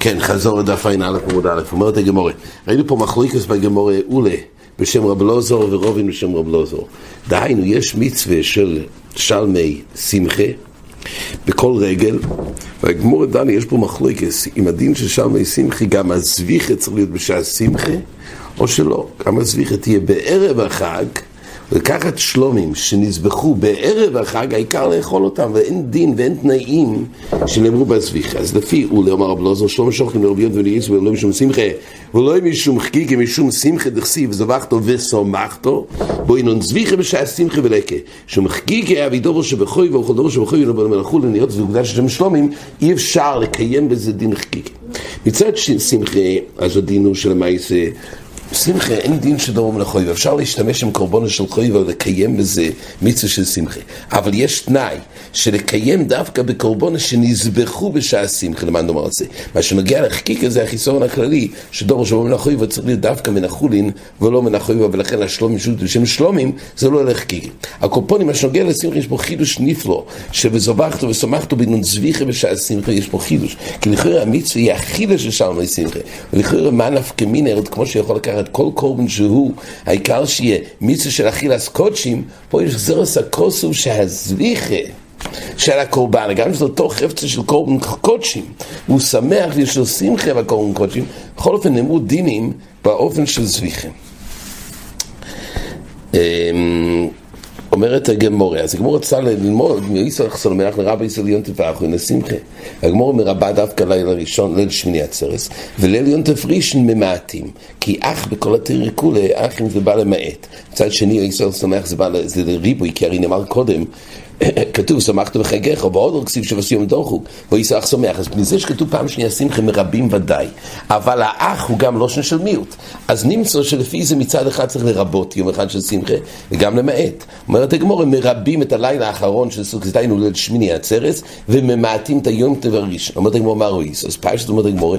כן, חזור לדף ע"א עמוד א', אומרת הגמורה, ראינו פה מחלוקס בגמורה אולה בשם רב לוזור ורובין בשם רב לוזור. דהיינו, יש מצווה של שלמי שמחה בכל רגל, והגמור דני, יש פה מחלוקס, אם הדין של שלמי שמחה, גם הזביחה צריך להיות בשעה שמחה, או שלא, גם הזביחה תהיה בערב החג, לקחת שלומים שנזבחו בערב החג, העיקר לאכול אותם, ואין דין ואין תנאים שנאמרו בזביחה. אז לפי אולי אומר רב לוזר, שלום שוכרים לרבי יונתן וליעץ ולא משום שמחה, ולא משום חגיגה, משום שמחה דכסיב, זבחתו וסומכתו, בו אינון זביחה בשעה שמחה ולקה. חגיגה אבי דובר שבחוי ואוכל דובר שבחוי ולא מלכו לניות ובגלל ששם שלומים, אי אפשר לקיים בזה דין חגיגה. מצד שמחה, אז הדין הוא שלמעשה שמחה אין דין שדור מלחוי, ואפשר להשתמש עם קורבנו של חוי ולקיים בזה מצווה של שמחה. אבל יש תנאי, שלקיים דווקא בקורבנו שנזבחו בשעה שמחה, למה נאמר את זה? מה שנוגע לחקיקה זה החיסרון הכללי, שדור שבו מלחוי וצריך להיות דווקא מן החולין ולא מן החוי, ולכן השלומים שוט בשם שלומים זה לא לחקיקה. הקורפונים, מה שנוגע לשמחה, יש פה חידוש נפלא, שבזובחתו וסומכתו בנון זביחה בשעה שמחה, יש פה חידוש. כי לכאורה המצווה היא החידוש של שלמי שמחה. ולכאורה מה נפקא מינרד, כמו שיכול לקחת לקחת כל קורבן שהוא, העיקר שיהיה מצווה של אכילס קודשים, פה יש זרס הכוסוב שהזליחה של הקורבן, גם שזה אותו חפצה של קורבן קודשים, הוא שמח ויש לו שמחה בקורבן קודשים, בכל אופן נאמרו דינים באופן של זביחה. אומרת הגמורה, אז הגמורה רצה ללמוד מישראל סולמח לרבי ישראל יונטף האחרון לשמחה. הגמורה מרבה דווקא ליל הראשון, ליל שמיני עצרס, וליל יונטף ראשון ממעטים, כי אח בכל התירי כולי, אח אם זה בא למעט. מצד שני, ישראל סולמח זה בא לריבוי, כי הרי נאמר קודם, כתוב, שמחת בחגיך, או בעוד כסיב שבסיום דוחו, ויסח שמח. אז מזה שכתוב פעם שנייה שמחה מרבים ודאי, אבל האח הוא גם לושן של מיעוט. אז נמצא שלפי זה מצד אחד צריך לרבות יום אחד של שמחה, וגם למעט. אומרת הגמור, הם מרבים את הלילה האחרון של סוכס, דהיינו ליל שמיני עצרת, וממעטים את היום ראשון. אומרת הגמור, מה רויס? אז פשט אומרת הגמור,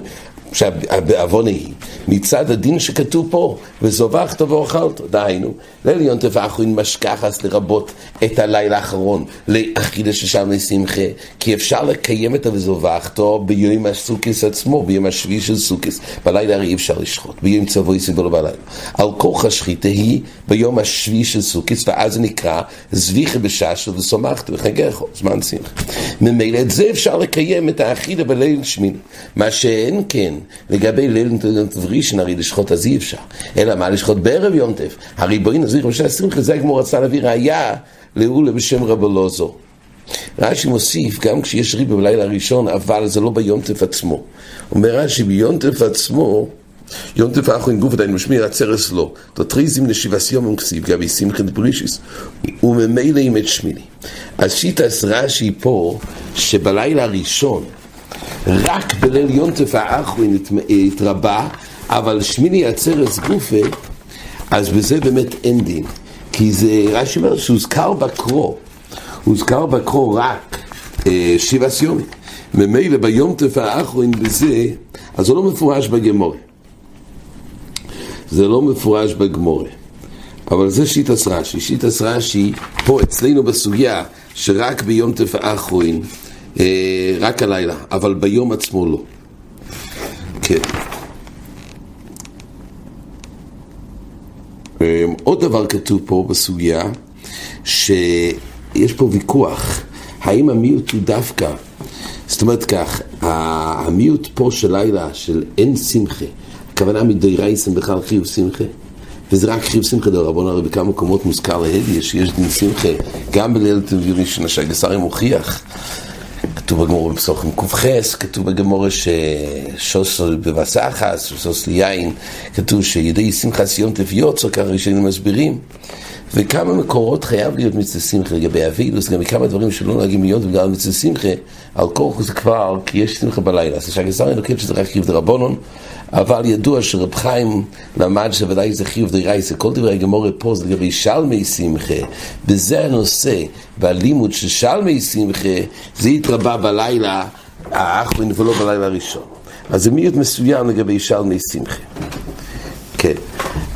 שהבעוונה היא מצד הדין שכתוב פה, וזובחת ואוכלת, דהיינו, לעליון תבחון משכחס לרבות את הלילה האחרון לאכילה ששם לשמחה, כי אפשר לקיים את ה"וזובחתו" ביום הסוכס עצמו, ביום השביעי של סוכס, בלילה הרי אי אפשר לשחוט, ביום צבוי סיבולו בלילה. על כוח השחיתה היא ביום השביעי של סוכס, ואז זה נקרא זביחה בששו ושמחת וחגך, זמן שמחה. ממילא את זה אפשר לקיים את האכילה בליל שמיני, מה שאין כן לגבי ליל יונטף ראשון, הרי לשחוט אז אי אפשר. אלא מה לשחוט בערב יונטף? הרי בואי נזריך בשעה שמחה, זה הגמור רצה להביא ראייה לאולה בשם רב אלעזר. רש"י מוסיף, גם כשיש ריבה בלילה הראשון, אבל זה לא ביונטף עצמו. אומר רש"י, ביונטף עצמו, יונטף האחרון גוף עדיין משמיע הצרס לא. נשיבס יום כסיב, גבי שמחת ברישיס, וממילא עם את שמיני. אז שיטס רש"י פה, שבלילה הראשון, רק בליל יונטף האחרון התרבה, אבל שמיני עצרת גופה, אז בזה באמת אין דין. כי זה, רש"י אומר שהוזכר בקרו, הוזכר בקרו רק אה, שבעה סיומים. ממילא ביומטף האחרון בזה, אז זה לא מפורש בגמורה. זה לא מפורש בגמורה. אבל זה שיטס רש"י. שיטס רש"י, פה אצלנו בסוגיה, שרק ביומטף האחרון רק הלילה, אבל ביום עצמו לא. כן. עוד דבר כתוב פה בסוגיה, שיש פה ויכוח, האם המיעוט הוא דווקא, זאת אומרת כך, המיעוט פה של לילה, של אין שמחה, הכוונה מדיירייסן בכלל חיוב שמחה, וזה רק חיוב שמחה דרבון, הרי בכמה מקומות מוזכר להדיה שיש דין שמחה, גם בליל תביוני שהגסרים מוכיח. כתוב בגמור בפסוחים ק"ח, כתוב בגמור ששוס בבסחס, שוס ליין, כתוב שידי שמחס יום תביוצו, ככה ראשונים מסבירים. וכמה מקורות חייב להיות מצווה שמחה לגבי אבילוס, גם מכמה דברים שלא נוהגים להיות בגלל מצווה שמחה, על כוח זה כבר, כי יש שמחה בלילה. אז שהגזר ינוקד שזה רק חיוב דרבנון, אבל ידוע שרב חיים למד שוודאי זה חיוב דרייסה, כל דברי הגמורה פה זה לגבי שלמי שמחה, בזה הנושא, בלימוד של שלמי שמחה, זה התרבה בלילה האחרון ולא בלילה הראשון. אז זה מיעוט מסוים לגבי שלמי שמחה. כן.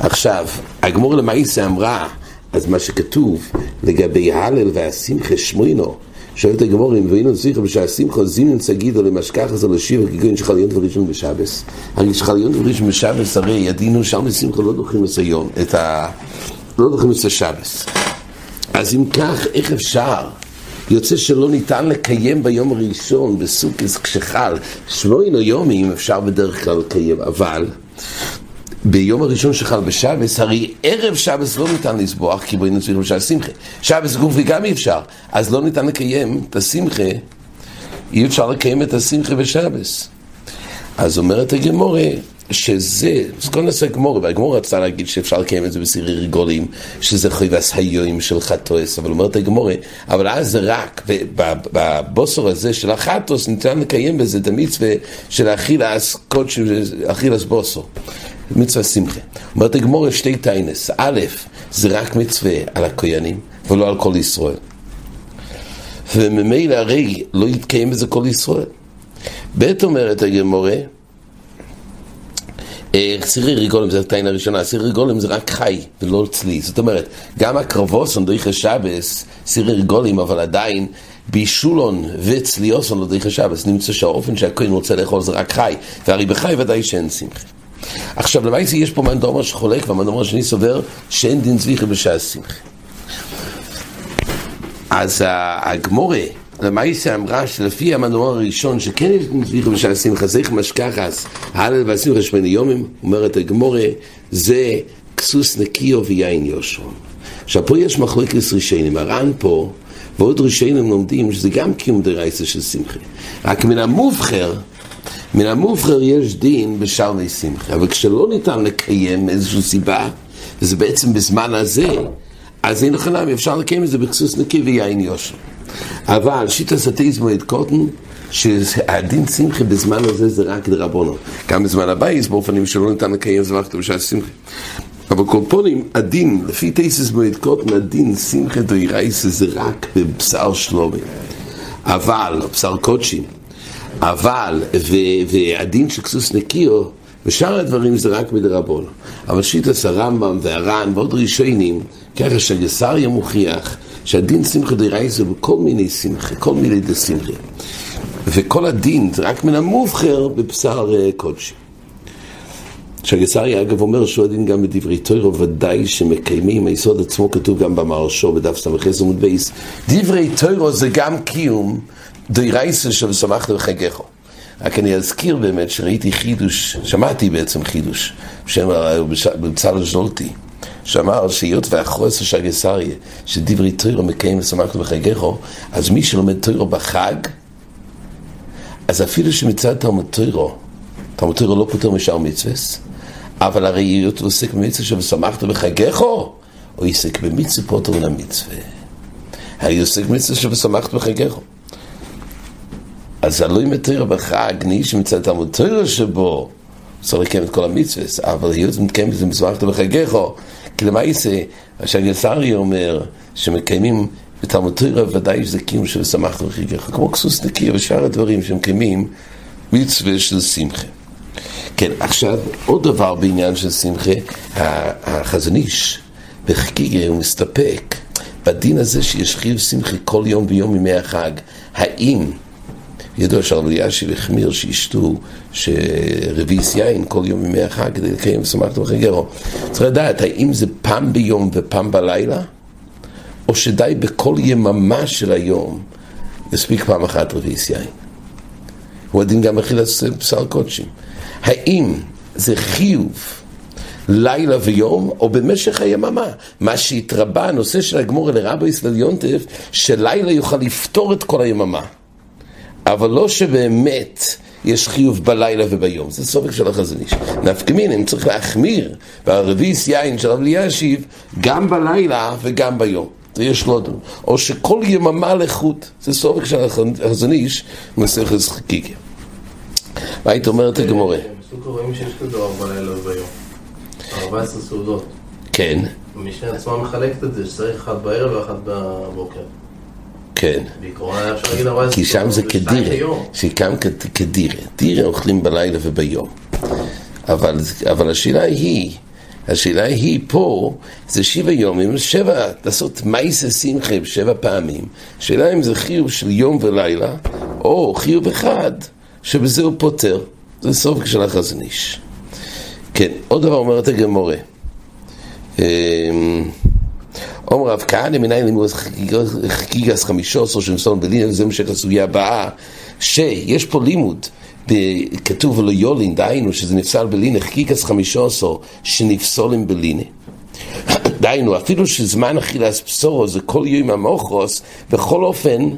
עכשיו, הגמור למעשה אמרה, אז מה שכתוב לגבי הלל והשמחה שמוינו, שואלת הגמור, אם ואינו צריך בשעה שמחה זימן סגידו למשכח הזה לשיבה כגון שחליון וראשון בשבס. הרי שחליון וראשון בשבס הרי ידינו שם לשמחה לא דוחים את היום, את ה... לא דוחים את השבס. אז אם כך, איך אפשר? יוצא שלא ניתן לקיים ביום הראשון בסוכס כשחל שמונה יומים אפשר בדרך כלל לקיים, אבל ביום הראשון שחל בשבס, הרי ערב שבס לא ניתן לסבוח, כי בואי נצליח בשעה שמחה. שבס גופי גם אי אפשר, אז לא ניתן לקיים את השמחה, אי אפשר לקיים את השמחה בשבס. אז אומרת הגמורה, שזה, אז כל נעשה גמורה, והגמורה רצתה להגיד שאפשר לקיים את זה בסירי רגולים, שזה חייבס היום של חטוס, אבל אומרת הגמורה, אבל אז זה רק, בבוסר הזה של החטוס ניתן לקיים בזה את המצווה של אכילס קודש, אכילס בוסר. מצווה שמחה. אומרת הגמור יש שתי טיינס. א', זה רק מצווה על הכוינים, ולא על כל ישראל. וממילא הרי לא יתקיים בזה כל ישראל. ב' אומרת הגמורה, אה, סירי ריגולם זה הטיין הראשונה, סירי ריגולם זה רק חי ולא צלי. זאת אומרת, גם הקרבוסון דריך שבס, סירי ריגולים, אבל עדיין בישולון וצליוסון לא דריך שבס, נמצא שהאופן שהכהן רוצה לאכול זה רק חי, והרי בחי ודאי שאין שמחה. עכשיו, למעשה יש פה מנדומר שחולק, והמנדומר השני סובר שאין דין צביחה בשעה שמחה. אז הגמורה, למעשה אמרה שלפי המנומר הראשון, שכן יש צביחה בשעה שמחה, זה משכחס, הלל והשמחה שמונה יומים, אומרת הגמורה, זה כסוס נקיו ויין יושרו. עכשיו, פה יש מחלוקת רישיינים, הר"ן פה, ועוד רישיינים לומדים שזה גם קיום דרייסה של שמחה. רק מן המובחר, מן המובחר יש דין בשלמי שמחה, אבל כשלא ניתן לקיים איזושהי סיבה, וזה בעצם בזמן הזה, אז אין חנם, אפשר לקיים את זה בכסוס נקי ויין יושר. אבל שיטה סטייז מועד קוטן, שהדין שמחה בזמן הזה זה רק דרבונו. גם בזמן הבייס, באופנים שלא ניתן לקיים זה רק בשעה שמחה. אבל קורפונים, הדין, לפי תייסס מועד קוטן, הדין שמחה דוירייסה זה רק בבשר שלומי. אבל, בשר קודשים, אבל, והדין של כסוס נקיו, ושאר הדברים זה רק מדרבון. אבל שיטס הרמב"ם והר"ן ועוד ראשונים, ככה שהגסריה מוכיח שהדין שמחה דרייזה בכל מיני שמחה, כל מיני דשמחה. וכל הדין זה רק מן המובחר בבשר אה, קודשי. שהגסריה אגב אומר שהוא הדין גם בדברי תוירו ודאי שמקיימים, היסוד עצמו כתוב גם במהרשו בדף ס"ח עמוד בייס. דברי תוירו זה גם קיום דיירייסה של שמחת וחגיכו. רק אני אזכיר באמת שראיתי חידוש, שמעתי בעצם חידוש, בשם בצלאל ז'ולטי, שאמר שהיות והחוסר של הגסריה, שדברי תוירו מקיים ושמחת וחגיכו, אז מי שלומד תוירו בחג, אז אפילו שמצד תלמוד תוירו, תלמוד תוירו לא פותר משאר מצווה, אבל הרי היות הוא עוסק במצווה של ושמחת בחגיכו, הוא עוסק במצווה פותר מן המצווה. הרי הוא עוסק במצווה של ושמחת בחגיכו. אז הלוי מתיר בחג, ניש מצד תלמוד תוירו שבו, צריך לקיים את כל המצווה, אבל היות ומקיים את זה מזבחת בחגיכו, כי למעשה, שהגסרי אומר שמקיימים בתלמוד תוירו, ודאי שזה קיום של שמחת בחגיכו, כמו כסוס נקי ושאר הדברים שמקיימים מצווה של שמחה. כן, עכשיו, עוד דבר בעניין של שמחה, החזון איש הוא מסתפק בדין הזה שיש חיוב שמחה כל יום ויום ימי החג, האם ידוע שהרב אלישיב החמיר שישתו שרביס יין כל יום ימי החג כדי לקיים סמכת וחגרו. צריך לדעת האם זה פעם ביום ופעם בלילה, או שדי בכל יממה של היום יספיק פעם אחת רביס יין. הוא הדין גם אכילת בשר קודשים. האם זה חיוב לילה ויום, או במשך היממה. מה שהתרבה, הנושא של הגמור לרבי ישראל יונטף, שלילה יוכל לפתור את כל היממה. אבל לא שבאמת יש חיוב בלילה וביום, זה סופק של החזון איש. נפקא אם צריך להחמיר והרביס יין של רב אלישיב גם בלילה וגם ביום. זה יש לו דון. או שכל יממה לחוד, זה סופק של החזון איש, מסכת חקיקה. מה היית אומרת הגמורה? רואים שיש כזה. 14 סעודות. כן. המשנה עצמה מחלקת את זה, שצריך אחד בערב ואחד בבוקר. כן. בעיקרון היה אפשר להגיד 14 כי שם זה כדירה. שגם כ- כדירה. דירה אוכלים בלילה וביום. אבל, אבל השאלה היא, השאלה היא פה, זה שבע יומים, שבע, לעשות מייסה שמחה שבע פעמים. השאלה אם זה חיוב של יום ולילה, או חיוב אחד, שבזה הוא פותר. זה סוף של החזניש. כן, עוד דבר אומרת הגמורה. אמ, אומר רב כהנא מניין לימוד חגיגס חמישו עשרה של מסון בלינא, זה משך הסוגיה הבאה, שיש פה לימוד. כתוב ולא יולין, דהיינו שזה נפסל בלינא, חגיגס חמישו עשרה שנפסולים בלינא. דהיינו, אפילו שזמן אכילס בשורו זה כל יום המוכרוס, בכל אופן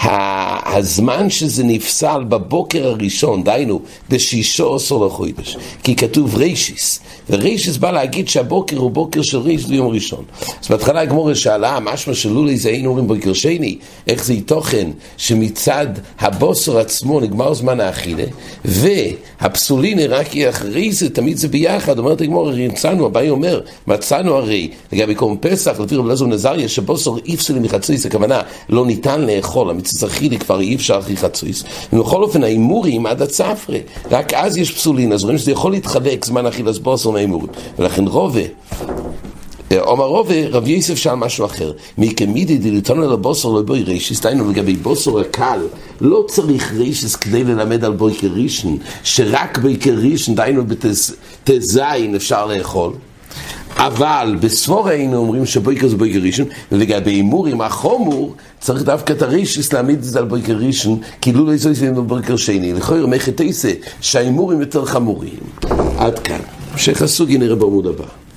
הזמן שזה נפסל בבוקר הראשון, דהיינו, בשישו עשור לחודש, כי כתוב רישיס, ורישיס בא להגיד שהבוקר הוא בוקר של ריש ליום ראשון. אז בהתחלה הגמורה שאלה, משמע שלולי זה היינו אומרים בוקר שני, איך זה תוכן שמצד הבוסר עצמו נגמר זמן האכילה, והפסולינה רק יהיה אחרי זה, תמיד זה ביחד, אומרת הגמורה, מצאנו, הבאי אומר, מצאנו הרי, לגבי קום פסח, לפי רב אלעזר נזריה, שבוסר אי פסולים מחצי, זה כוונה, לא ניתן לאכול, מצריכי כבר אי אפשר הכי חצויס. ובכל אופן ההימורים עד הצפרי, רק אז יש פסולין, אז רואים שזה יכול להתחלק זמן אכילס בוסר מההימורים. ולכן רובה עומר רובה, רב יוסף שאל משהו אחר. מי כמידי דליתון על הבוסר לא בוי רישיס, דהיינו לגבי בוסר הקל, לא צריך רישיס כדי ללמד על בוי כרישן, שרק בוי כרישן, דהיינו בתזין אפשר לאכול. אבל בספור היינו אומרים שבויקר זה בויקר ראשון, ולגבי הימורים החומור, צריך דווקא את הרישיס להעמיד את זה על בויקר ראשון, כאילו לא יזו יזו בויקר שני. לכוי רמי חטייסה, שההימורים יותר חמורים. עד כאן. המשך הסוגי נראה בעמוד הבא.